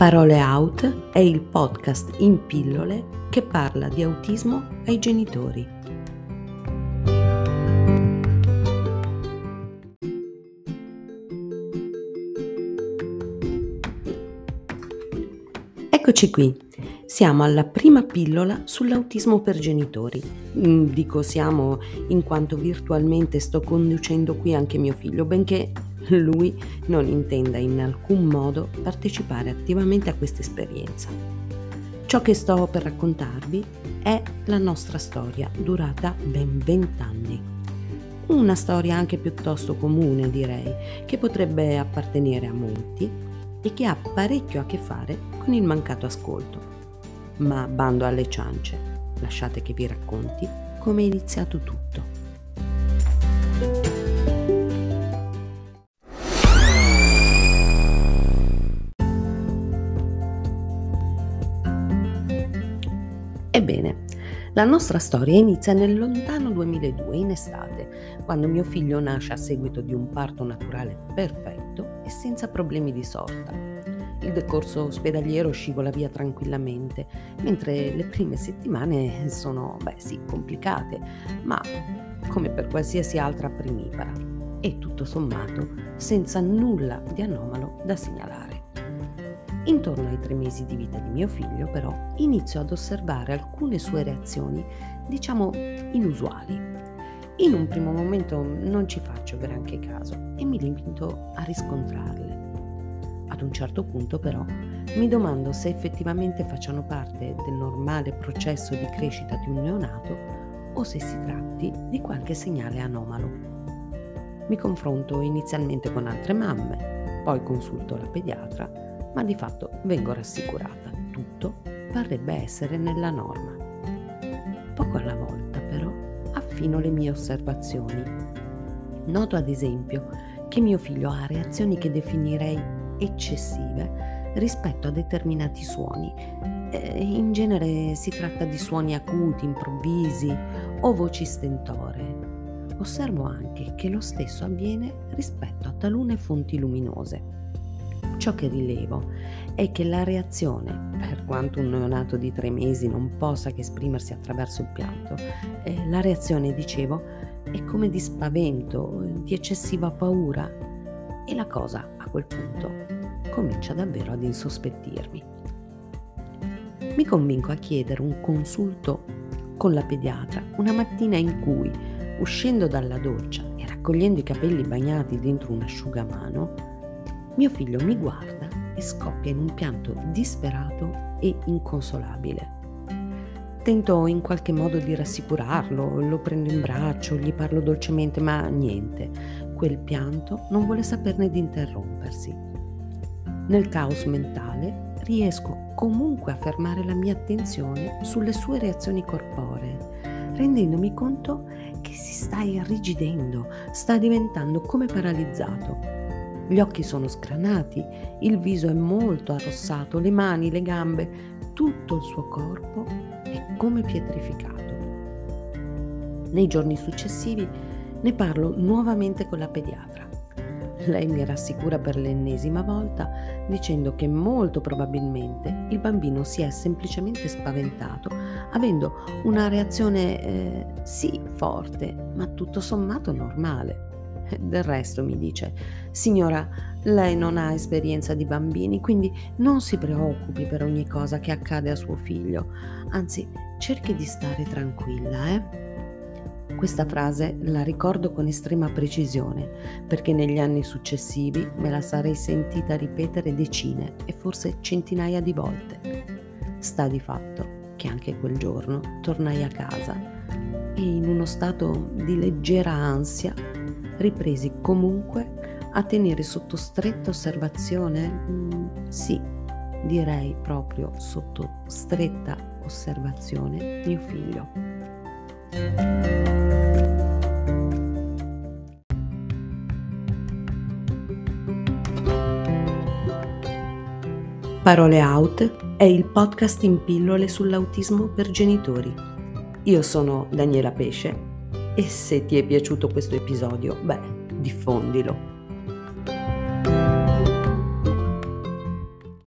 Parole Out è il podcast in pillole che parla di autismo ai genitori. Eccoci qui, siamo alla prima pillola sull'autismo per genitori. Mm, dico siamo in quanto virtualmente sto conducendo qui anche mio figlio, benché lui non intenda in alcun modo partecipare attivamente a questa esperienza. Ciò che sto per raccontarvi è la nostra storia, durata ben vent'anni. Una storia anche piuttosto comune, direi, che potrebbe appartenere a molti e che ha parecchio a che fare con il mancato ascolto. Ma bando alle ciance, lasciate che vi racconti come è iniziato tutto. Ebbene, la nostra storia inizia nel lontano 2002, in estate, quando mio figlio nasce a seguito di un parto naturale perfetto e senza problemi di sorta. Il decorso ospedaliero scivola via tranquillamente, mentre le prime settimane sono, beh sì, complicate, ma come per qualsiasi altra primipara, e tutto sommato senza nulla di anomalo da segnalare. Intorno ai tre mesi di vita di mio figlio, però, inizio ad osservare alcune sue reazioni, diciamo, inusuali. In un primo momento non ci faccio granché caso e mi limito a riscontrarle. Ad un certo punto, però, mi domando se effettivamente facciano parte del normale processo di crescita di un neonato o se si tratti di qualche segnale anomalo. Mi confronto inizialmente con altre mamme, poi consulto la pediatra ma di fatto vengo rassicurata. Tutto parrebbe essere nella norma. Poco alla volta però affino le mie osservazioni. Noto ad esempio che mio figlio ha reazioni che definirei eccessive rispetto a determinati suoni. In genere si tratta di suoni acuti, improvvisi o voci stentoree. Osservo anche che lo stesso avviene rispetto a talune fonti luminose. Ciò che rilevo è che la reazione, per quanto un neonato di tre mesi non possa che esprimersi attraverso il pianto, eh, la reazione, dicevo, è come di spavento, di eccessiva paura e la cosa a quel punto comincia davvero ad insospettirmi. Mi convinco a chiedere un consulto con la pediatra una mattina in cui, uscendo dalla doccia e raccogliendo i capelli bagnati dentro un asciugamano, mio figlio mi guarda e scoppia in un pianto disperato e inconsolabile. Tento in qualche modo di rassicurarlo, lo prendo in braccio, gli parlo dolcemente, ma niente, quel pianto non vuole saperne di interrompersi. Nel caos mentale riesco comunque a fermare la mia attenzione sulle sue reazioni corporee, rendendomi conto che si sta irrigidendo, sta diventando come paralizzato gli occhi sono scranati, il viso è molto arrossato, le mani, le gambe, tutto il suo corpo è come pietrificato. Nei giorni successivi ne parlo nuovamente con la pediatra. Lei mi rassicura per l'ennesima volta dicendo che molto probabilmente il bambino si è semplicemente spaventato, avendo una reazione eh, sì forte, ma tutto sommato normale. Del resto mi dice, signora, lei non ha esperienza di bambini, quindi non si preoccupi per ogni cosa che accade a suo figlio, anzi cerchi di stare tranquilla, eh? Questa frase la ricordo con estrema precisione perché negli anni successivi me la sarei sentita ripetere decine e forse centinaia di volte. Sta di fatto che anche quel giorno tornai a casa e in uno stato di leggera ansia ripresi comunque a tenere sotto stretta osservazione? Mm, sì, direi proprio sotto stretta osservazione mio figlio. Parole Out è il podcast in pillole sull'autismo per genitori. Io sono Daniela Pesce e se ti è piaciuto questo episodio, beh, diffondilo